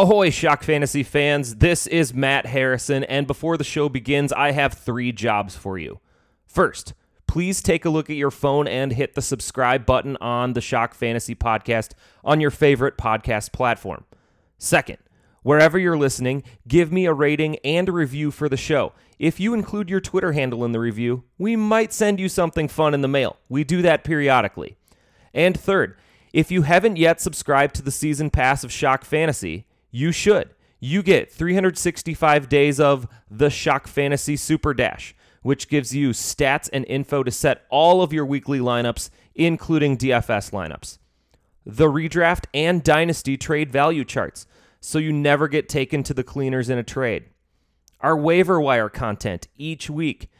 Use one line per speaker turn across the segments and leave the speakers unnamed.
Ahoy, Shock Fantasy fans. This is Matt Harrison, and before the show begins, I have three jobs for you. First, please take a look at your phone and hit the subscribe button on the Shock Fantasy podcast on your favorite podcast platform. Second, wherever you're listening, give me a rating and a review for the show. If you include your Twitter handle in the review, we might send you something fun in the mail. We do that periodically. And third, if you haven't yet subscribed to the season pass of Shock Fantasy, you should. You get 365 days of the Shock Fantasy Super Dash, which gives you stats and info to set all of your weekly lineups, including DFS lineups. The redraft and dynasty trade value charts, so you never get taken to the cleaners in a trade. Our waiver wire content each week.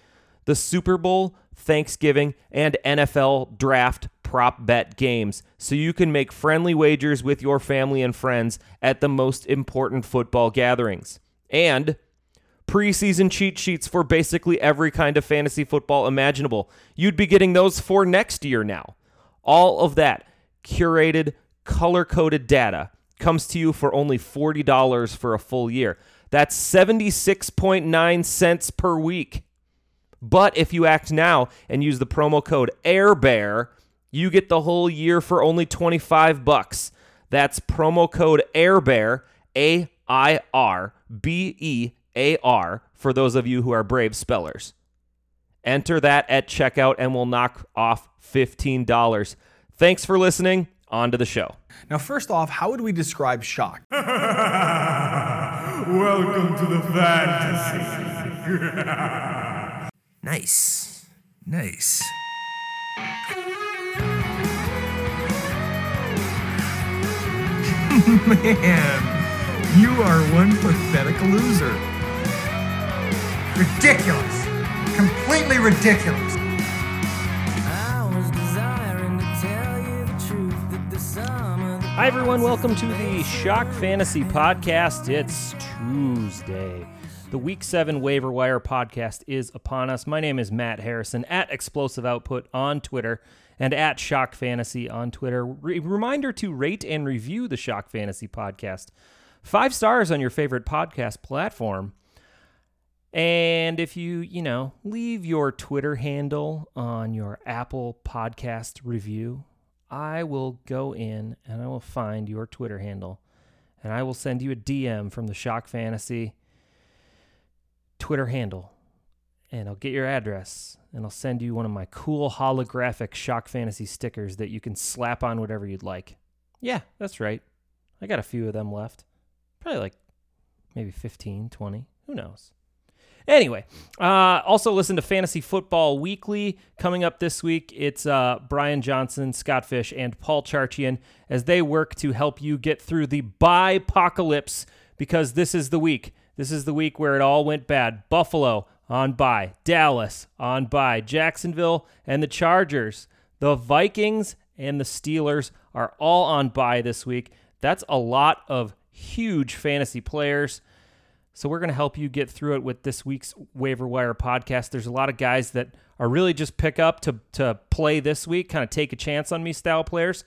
The Super Bowl, Thanksgiving, and NFL draft prop bet games so you can make friendly wagers with your family and friends at the most important football gatherings. And preseason cheat sheets for basically every kind of fantasy football imaginable. You'd be getting those for next year now. All of that curated, color coded data comes to you for only $40 for a full year. That's 76.9 cents per week. But if you act now and use the promo code AIRBEAR, you get the whole year for only 25 bucks. That's promo code AIRBEAR, A I R B E A R, for those of you who are brave spellers. Enter that at checkout and we'll knock off $15. Thanks for listening. On to the show.
Now, first off, how would we describe shock?
Welcome to the fantasy.
Nice. Nice. Man, you are one pathetic loser.
Ridiculous. Completely ridiculous.
Hi, everyone. Welcome to the Shock Fantasy Podcast. It's Tuesday. The Week 7 Waiver Wire podcast is upon us. My name is Matt Harrison at Explosive Output on Twitter and at Shock Fantasy on Twitter. Re- reminder to rate and review the Shock Fantasy Podcast. Five stars on your favorite podcast platform. And if you, you know, leave your Twitter handle on your Apple podcast review, I will go in and I will find your Twitter handle and I will send you a DM from the Shock Fantasy Twitter handle. And I'll get your address and I'll send you one of my cool holographic Shock Fantasy stickers that you can slap on whatever you'd like. Yeah, that's right. I got a few of them left. Probably like maybe 15, 20. Who knows? Anyway, uh, also listen to Fantasy Football Weekly coming up this week. It's uh, Brian Johnson, Scott Fish, and Paul Charchian as they work to help you get through the apocalypse because this is the week. This is the week where it all went bad. Buffalo on bye, Dallas on bye, Jacksonville and the Chargers, the Vikings and the Steelers are all on bye this week. That's a lot of huge fantasy players. So we're going to help you get through it with this week's waiver wire podcast. There's a lot of guys that are really just pick up to to play this week, kind of take a chance on me style players,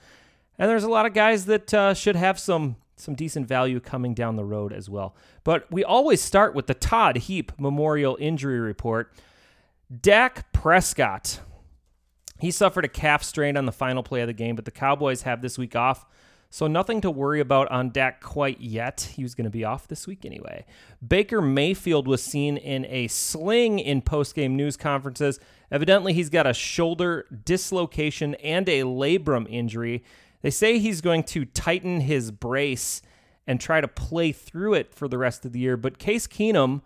and there's a lot of guys that uh, should have some some decent value coming down the road as well. But we always start with the Todd Heap Memorial Injury Report. Dak Prescott. He suffered a calf strain on the final play of the game, but the Cowboys have this week off. So nothing to worry about on Dak quite yet. He was going to be off this week anyway. Baker Mayfield was seen in a sling in post-game news conferences. Evidently, he's got a shoulder dislocation and a labrum injury. They say he's going to tighten his brace and try to play through it for the rest of the year. But Case Keenum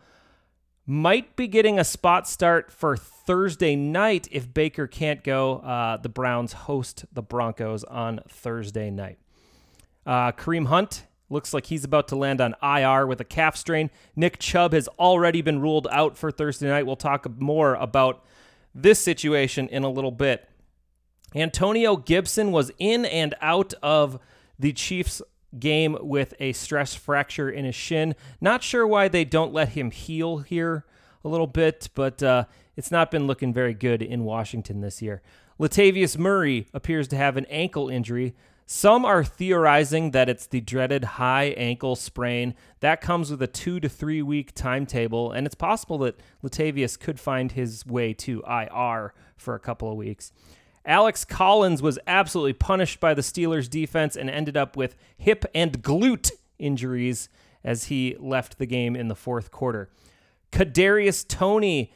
might be getting a spot start for Thursday night if Baker can't go. Uh, the Browns host the Broncos on Thursday night. Uh, Kareem Hunt looks like he's about to land on IR with a calf strain. Nick Chubb has already been ruled out for Thursday night. We'll talk more about this situation in a little bit. Antonio Gibson was in and out of the Chiefs game with a stress fracture in his shin. Not sure why they don't let him heal here a little bit, but uh, it's not been looking very good in Washington this year. Latavius Murray appears to have an ankle injury. Some are theorizing that it's the dreaded high ankle sprain. That comes with a two to three week timetable, and it's possible that Latavius could find his way to IR for a couple of weeks. Alex Collins was absolutely punished by the Steelers defense and ended up with hip and glute injuries as he left the game in the fourth quarter. Kadarius Toney,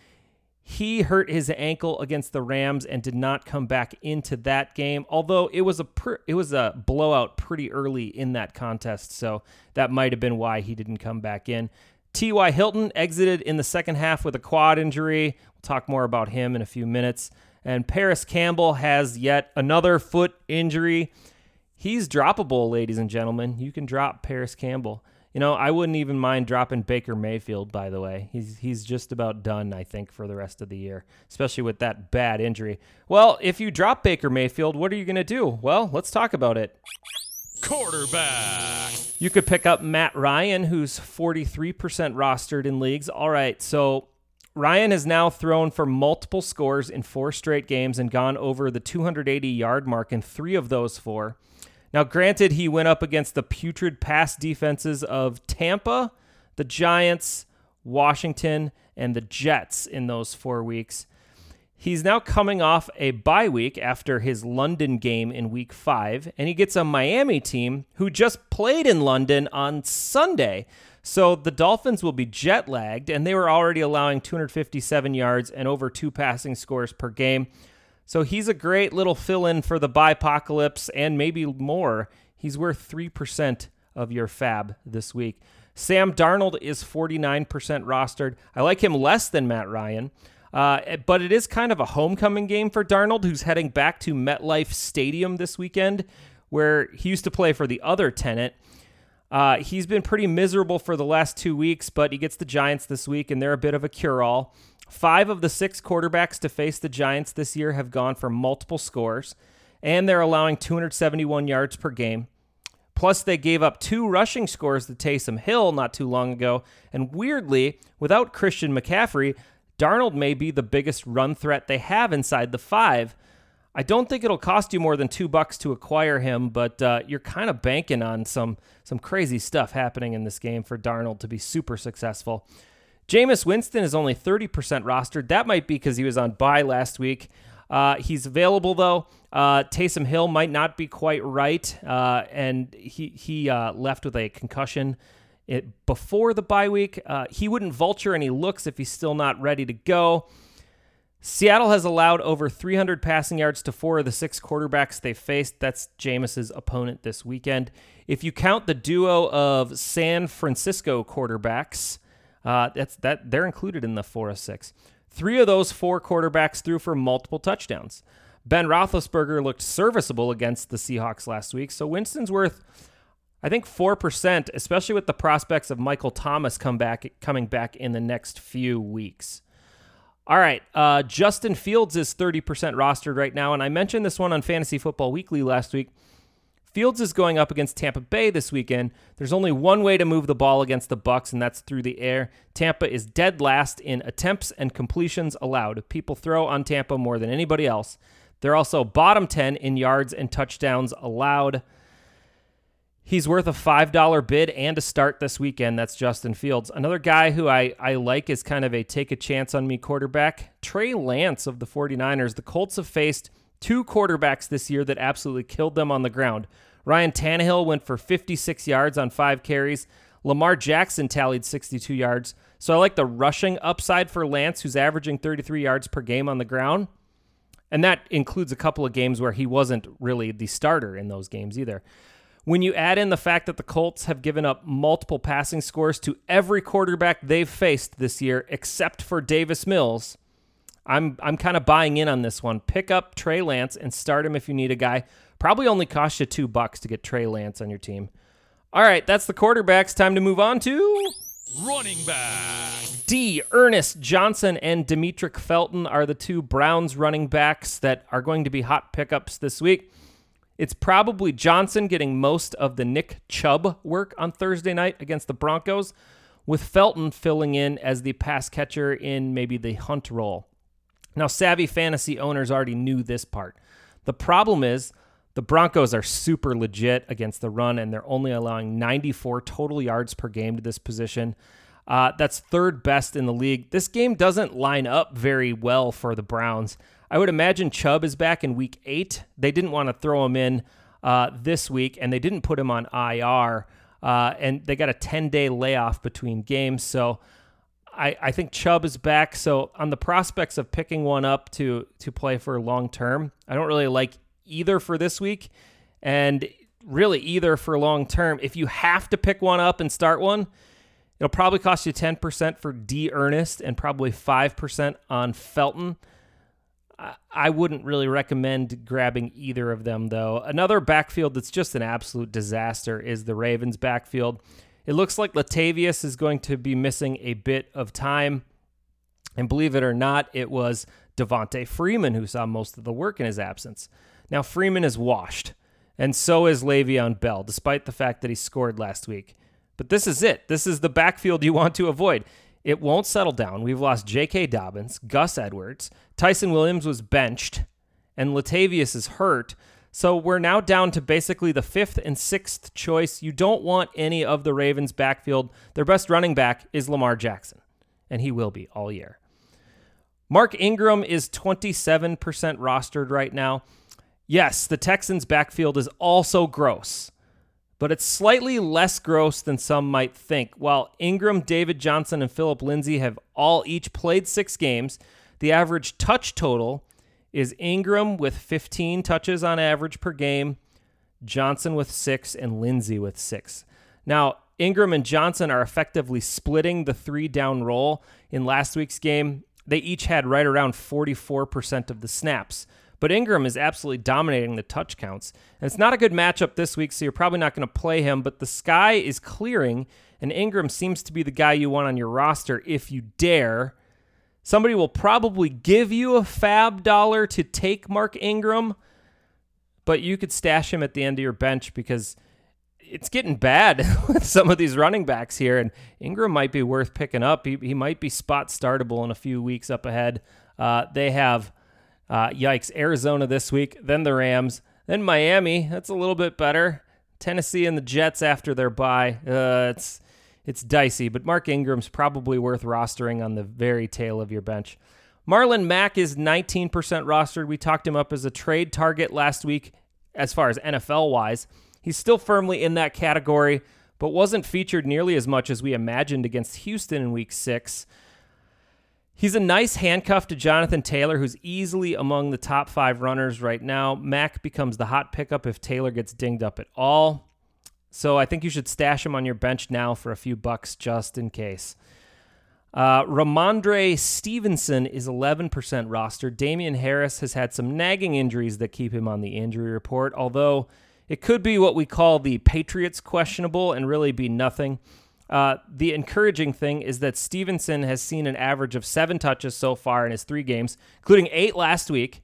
he hurt his ankle against the Rams and did not come back into that game. Although it was a it was a blowout pretty early in that contest, so that might have been why he didn't come back in. T.Y. Hilton exited in the second half with a quad injury. We'll talk more about him in a few minutes. And Parris Campbell has yet another foot injury. He's droppable, ladies and gentlemen. You can drop Parris Campbell. You know, I wouldn't even mind dropping Baker Mayfield. By the way, he's he's just about done. I think for the rest of the year, especially with that bad injury. Well, if you drop Baker Mayfield, what are you going to do? Well, let's talk about it.
Quarterback.
You could pick up Matt Ryan, who's 43% rostered in leagues. All right, so Ryan has now thrown for multiple scores in four straight games and gone over the 280 yard mark in three of those four. Now, granted, he went up against the putrid pass defenses of Tampa, the Giants, Washington, and the Jets in those four weeks. He's now coming off a bye week after his London game in week five, and he gets a Miami team who just played in London on Sunday. So the Dolphins will be jet lagged, and they were already allowing 257 yards and over two passing scores per game. So he's a great little fill in for the bipocalypse and maybe more. He's worth 3% of your FAAB this week. Sam Darnold is 49% rostered. I like him less than Matt Ryan, uh, but it is kind of a homecoming game for Darnold, who's heading back to MetLife Stadium this weekend, where he used to play for the other tenant. Uh, he's been pretty miserable for the last two weeks, but he gets the Giants this week, and they're a bit of a cure all. Five of the six quarterbacks to face the Giants this year have gone for multiple scores, and they're allowing 271 yards per game. Plus, they gave up two rushing scores to Taysom Hill not too long ago. And weirdly, without Christian McCaffrey, Darnold may be the biggest run threat they have inside the five. I don't think it'll cost you more than two bucks to acquire him, but uh, you're kind of banking on some some crazy stuff happening in this game for Darnold to be super successful. Jameis Winston is only 30% rostered. That might be because he was on bye last week. Uh, he's available though. Uh, Taysom Hill might not be quite right, uh, and he he uh, left with a concussion it, before the bye week. Uh, he wouldn't vulture any looks if he's still not ready to go. Seattle has allowed over 300 passing yards to four of the six quarterbacks they faced. That's Jameis's opponent this weekend. If you count the duo of San Francisco quarterbacks, uh, that's that they're included in the four of six. Three of those four quarterbacks threw for multiple touchdowns. Ben Roethlisberger looked serviceable against the Seahawks last week, so Winston's worth, I think, four percent, especially with the prospects of Michael Thomas come back coming back in the next few weeks. All right, uh, Justin Fields is 30% rostered right now, and I mentioned this one on Fantasy Football Weekly last week. Fields is going up against Tampa Bay this weekend. There's only one way to move the ball against the Bucks, and that's through the air. Tampa is dead last in attempts and completions allowed. People throw on Tampa more than anybody else. They're also bottom 10 in yards and touchdowns allowed. He's worth a $5 bid and a start this weekend. That's Justin Fields. Another guy who I, I like is kind of a take a chance on me quarterback, Trey Lance of the 49ers. The Colts have faced two quarterbacks this year that absolutely killed them on the ground. Ryan Tannehill went for 56 yards on five carries. Lamar Jackson tallied 62 yards. So I like the rushing upside for Lance, who's averaging 33 yards per game on the ground. And that includes a couple of games where he wasn't really the starter in those games either. When you add in the fact that the Colts have given up multiple passing scores to every quarterback they've faced this year, except for Davis Mills, I'm I'm kind of buying in on this one. Pick up Trey Lance and start him if you need a guy. Probably only cost you two bucks to get Trey Lance on your team. All right, that's the quarterbacks. Time to move on to
Running back.
D. Ernest Johnson and Demetric Felton are the two Browns running backs that are going to be hot pickups this week. It's probably Johnson getting most of the Nick Chubb work on Thursday night against the Broncos, with Felton filling in as the pass catcher in maybe the hunt role. Now, savvy fantasy owners already knew this part. The problem is The Broncos are super legit against the run, and they're only allowing 94 total yards per game to this position. Uh, that's third best in the league. This game doesn't line up very well for the Browns. I would imagine Chubb is back in week eight. They didn't want to throw him in uh, this week, and they didn't put him on IR. Uh, and they got a 10 day layoff between games. So I, I think Chubb is back. So on the prospects of picking one up to to play for long term, I don't really like either for this week, and really either for long term. If you have to pick one up and start one, it'll probably cost you 10% for D'Ernest and probably 5% on Felton. I wouldn't really recommend grabbing either of them, though. Another backfield that's just an absolute disaster is the Ravens' backfield. It looks like Latavius is going to be missing a bit of time. And believe it or not, it was Devonta Freeman who saw most of the work in his absence. Now, Freeman is washed, and so is Le'Veon Bell, despite the fact that he scored last week. But this is it. This is the backfield you want to avoid. It won't settle down. We've lost J.K. Dobbins, Gus Edwards, Ty'Son Williams was benched, and Latavius is hurt. So we're now down to basically the fifth and sixth choice. You don't want any of the Ravens' backfield. Their best running back is Lamar Jackson, and he will be all year. Mark Ingram is 27% rostered right now. Yes, the Texans' backfield is also gross, but it's slightly less gross than some might think. While Ingram, David Johnson, and Phillip Lindsay have all each played six games, the average touch total is Ingram with 15 touches on average per game, Johnson with six, and Lindsay with six. Now, Ingram and Johnson are effectively splitting the three down role. In last week's game, they each had right around 44% of the snaps. But Ingram is absolutely dominating the touch counts. And it's not a good matchup this week, so you're probably not going to play him. But the sky is clearing, and Ingram seems to be the guy you want on your roster if you dare. Somebody will probably give you a FAAB dollar to take Mark Ingram, but you could stash him at the end of your bench because it's getting bad with some of these running backs here, and Ingram might be worth picking up. He, he might be spot startable in a few weeks up ahead. Uh, they have, uh, yikes, Arizona this week, then the Rams, then Miami. That's a little bit better. Tennessee and the Jets after their bye. Uh, it's it's dicey, but Mark Ingram's probably worth rostering on the very tail of your bench. Marlon Mack is 19% rostered. We talked him up as a trade target last week as far as NFL wise. He's still firmly in that category, but wasn't featured nearly as much as we imagined against Houston in week six. He's a nice handcuff to Jonathan Taylor, who's easily among the top five runners right now. Mack becomes the hot pickup if Taylor gets dinged up at all. So I think you should stash him on your bench now for a few bucks just in case. Uh, Rhamondre Stevenson is 11% roster. Damien Harris has had some nagging injuries that keep him on the injury report, although it could be what we call the Patriots questionable and really be nothing. Uh, the encouraging thing is that Stevenson has seen an average of seven touches so far in his three games, including eight last week,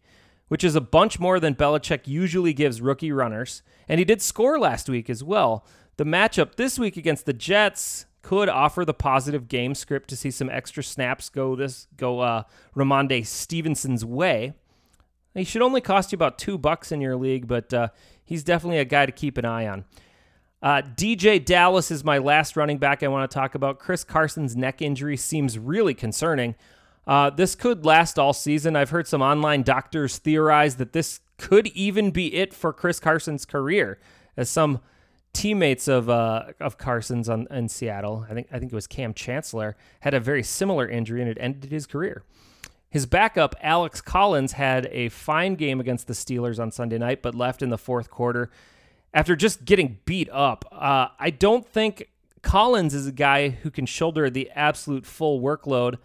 which is a bunch more than Belichick usually gives rookie runners. And he did score last week as well. The matchup this week against the Jets could offer the positive game script to see some extra snaps go this go uh Rhamondre Stevenson's way. He should only cost you about two bucks in your league, but uh, he's definitely a guy to keep an eye on. Uh, DeeJay Dallas is my last running back I want to talk about. Chris Carson's neck injury seems really concerning. Uh, this could last all season. I've heard some online doctors theorize that this could even be it for Chris Carson's career, as some teammates of uh, of Carson's on, in Seattle, I think I think it was Kam Chancellor, had a very similar injury and it ended his career. His backup, Alex Collins, had a fine game against the Steelers on Sunday night, but left in the fourth quarter after just getting beat up. Uh, I don't think Collins is a guy who can shoulder the absolute full workload.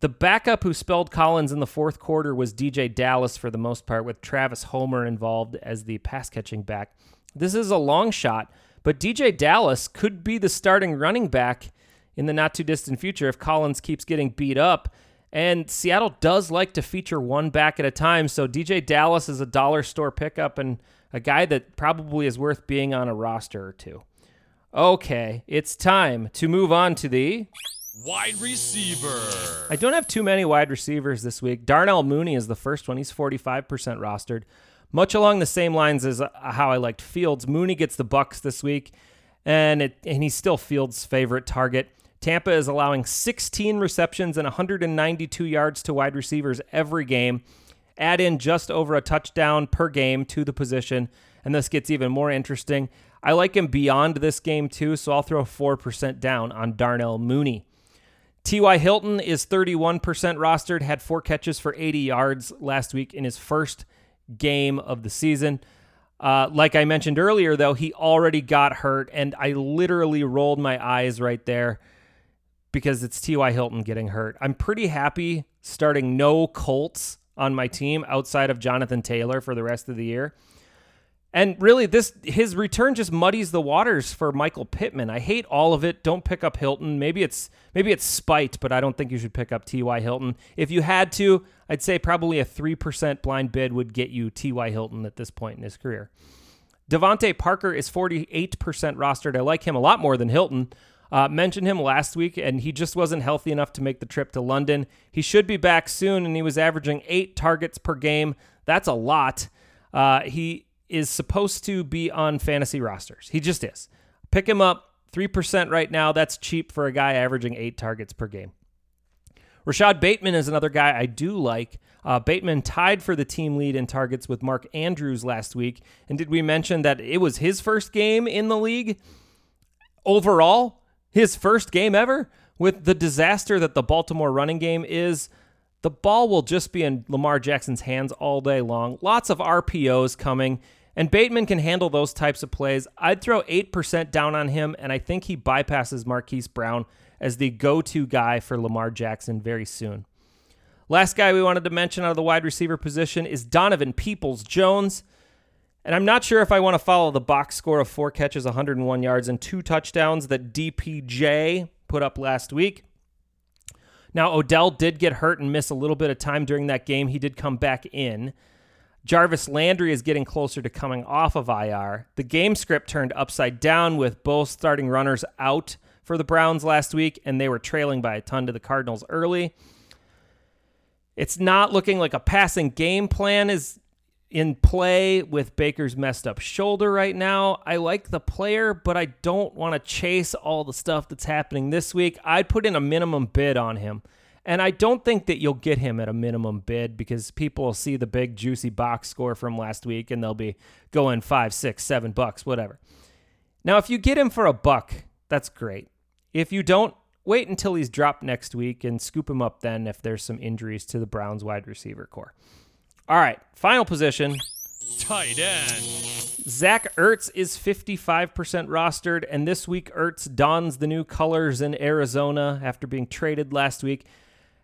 The backup who spelled Collins in the fourth quarter was DeeJay Dallas for the most part, with Travis Homer involved as the pass catching back. This is a long shot, but DeeJay Dallas could be the starting running back in the not too distant future if Collins keeps getting beat up. And Seattle does like to feature one back at a time, so DeeJay Dallas is a dollar store pickup and a guy that probably is worth being on a roster or two. Okay, it's time to move on to the
Wide receiver.
I don't have too many wide receivers this week. Darnell Mooney is the first one. He's 45% rostered. Much along the same lines as uh, how I liked Fields, Mooney gets the Bucks this week, and it, and he's still Fields' favorite target. Tampa is allowing 16 receptions and 192 yards to wide receivers every game. Add in just over a touchdown per game to the position, and this gets even more interesting. I like him beyond this game too, so I'll throw 4% down on Darnell Mooney. T.Y. Hilton is 31% rostered, had four catches for 80 yards last week in his first game of the season. Uh, like I mentioned earlier, though, he already got hurt, and I literally rolled my eyes right there because it's T.Y. Hilton getting hurt. I'm pretty happy starting no Colts on my team outside of Jonathan Taylor for the rest of the year. And really, this his return just muddies the waters for Michael Pittman. I hate all of it. Don't pick up Hilton. Maybe it's maybe it's spite, but I don't think you should pick up T.Y. Hilton. If you had to, I'd say probably a three percent blind bid would get you T.Y. Hilton at this point in his career. DeVante Parker is 48% rostered. I like him a lot more than Hilton. Uh, mentioned him last week, and he just wasn't healthy enough to make the trip to London. He should be back soon, and he was averaging eight targets per game. That's a lot. Uh, he is supposed to be on fantasy rosters. He just is. Pick him up. 3% right now. That's cheap for a guy averaging eight targets per game. Rashod Bateman is another guy I do like. Uh, Bateman tied for the team lead in targets with Mark Andrews last week. And did we mention that it was his first game in the league? Overall, his first game ever? With the disaster that the Baltimore running game is, the ball will just be in Lamar Jackson's hands all day long. Lots of RPOs coming. And Bateman can handle those types of plays. I'd throw 8% down on him, and I think he bypasses Marquise Brown as the go to guy for Lamar Jackson very soon. Last guy we wanted to mention out of the wide receiver position is Donovan Peoples Jones. And I'm not sure if I want to follow the box score of four catches, 101 yards, and two touchdowns that DPJ put up last week. Now, Odell did get hurt and miss a little bit of time during that game. He did come back in. Jarvis Landry is getting closer to coming off of IR. The game script turned upside down with both starting runners out for the Browns last week, and they were trailing by a ton to the Cardinals early. It's not looking like a passing game plan is in play with Baker's messed up shoulder right now. I like the player, but I don't want to chase all the stuff that's happening this week. I'd put in a minimum bid on him. And I don't think that you'll get him at a minimum bid because people will see the big juicy box score from last week and they'll be going five, six, seven bucks, whatever. Now, if you get him for a buck, that's great. If you don't, wait until he's dropped next week and scoop him up then if there's some injuries to the Browns wide receiver corps. All right, final position.
Tight end.
Zach Ertz is 55% rostered, and this week Ertz dons the new colors in Arizona after being traded last week.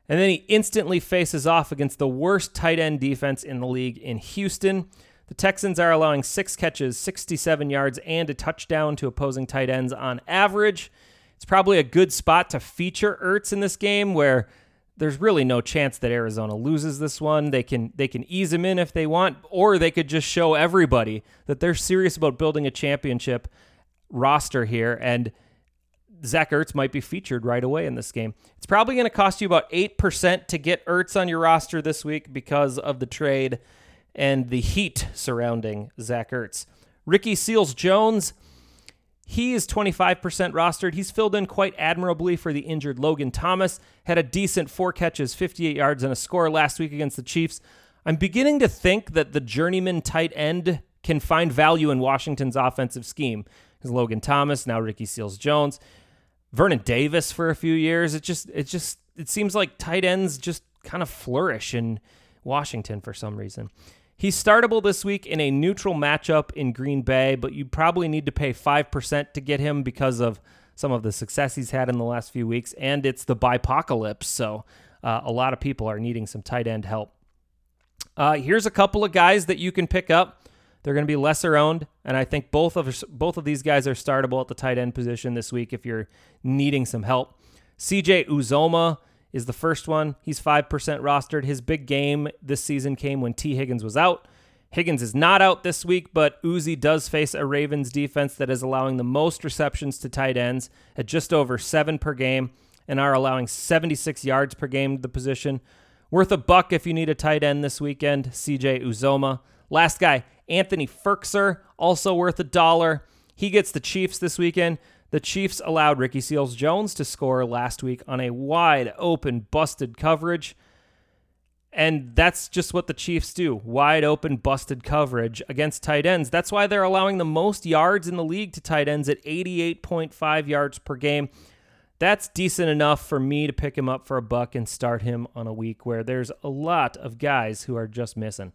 And then he instantly faces off against the worst tight end defense in the league in Houston. The Texans are allowing six catches, 67 yards, and a touchdown to opposing tight ends on average. It's probably a good spot to feature Ertz in this game where there's really no chance that Arizona loses this one. They can they can ease him in if they want, or they could just show everybody that they're serious about building a championship roster here and Zach Ertz might be featured right away in this game. It's probably going to cost you about 8% to get Ertz on your roster this week because of the trade and the heat surrounding Zach Ertz. Ricky Seals Jones, he is 25% rostered. He's filled in quite admirably for the injured Logan Thomas. Had a decent four catches, 58 yards, and a score last week against the Chiefs. I'm beginning to think that the journeyman tight end can find value in Washington's offensive scheme. Because Logan Thomas, now Ricky Seals Jones. Vernon Davis for a few years. It just it just it seems like tight ends just kind of flourish in Washington for some reason. He's startable this week in a neutral matchup in Green Bay, but you probably need to pay 5% to get him because of some of the success he's had in the last few weeks, and it's the bipocalypse, so uh, a lot of people are needing some tight end help. Uh, here's a couple of guys that you can pick up. They're going to be lesser owned, and I think both of both of these guys are startable at the tight end position this week if you're needing some help. CJ Uzomah is the first one. He's 5% rostered. His big game this season came when Tee Higgins was out. Higgins is not out this week, but Uzi does face a Ravens defense that is allowing the most receptions to tight ends at just over seven per game and are allowing 76 yards per game to the position. Worth a buck if you need a tight end this weekend. CJ Uzomah. Last guy, Anthony Firkser, also worth a dollar. He gets the Chiefs this weekend. The Chiefs allowed Ricky Seals Jones to score last week on a wide open, busted coverage. And that's just what the Chiefs do wide open, busted coverage against tight ends. That's why they're allowing the most yards in the league to tight ends at 88.5 yards per game. That's decent enough for me to pick him up for a buck and start him on a week where there's a lot of guys who are just missing.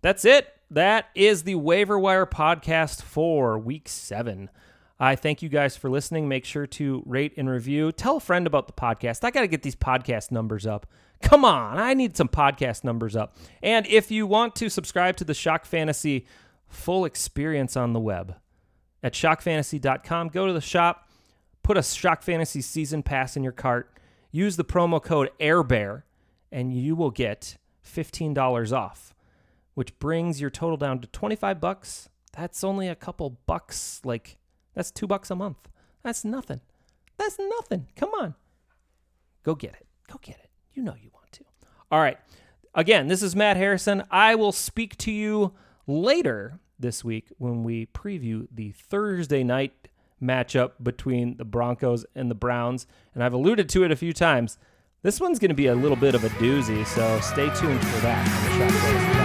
That's it. That is the waiver wire podcast for week seven. I thank you guys for listening. Make sure to rate and review. Tell a friend about the podcast. I got to get these podcast numbers up. Come on, I need some podcast numbers up. And if you want to subscribe to the Shock Fantasy full experience on the web at shockfantasy.com, go to the shop, put a Shock Fantasy season pass in your cart, use the promo code AIRBEAR, and you will get $15 off, which brings your total down to 25 bucks. That's only a couple bucks, like that's 2 bucks a month. That's nothing. That's nothing. Come on. Go get it. Go get it. You know you want to. All right. Again, this is Matt Harrison. I will speak to you later this week when we preview the Thursday night matchup between the Broncos and the Browns. And I've alluded to it a few times. This one's going to be a little bit of a doozy, so stay tuned for that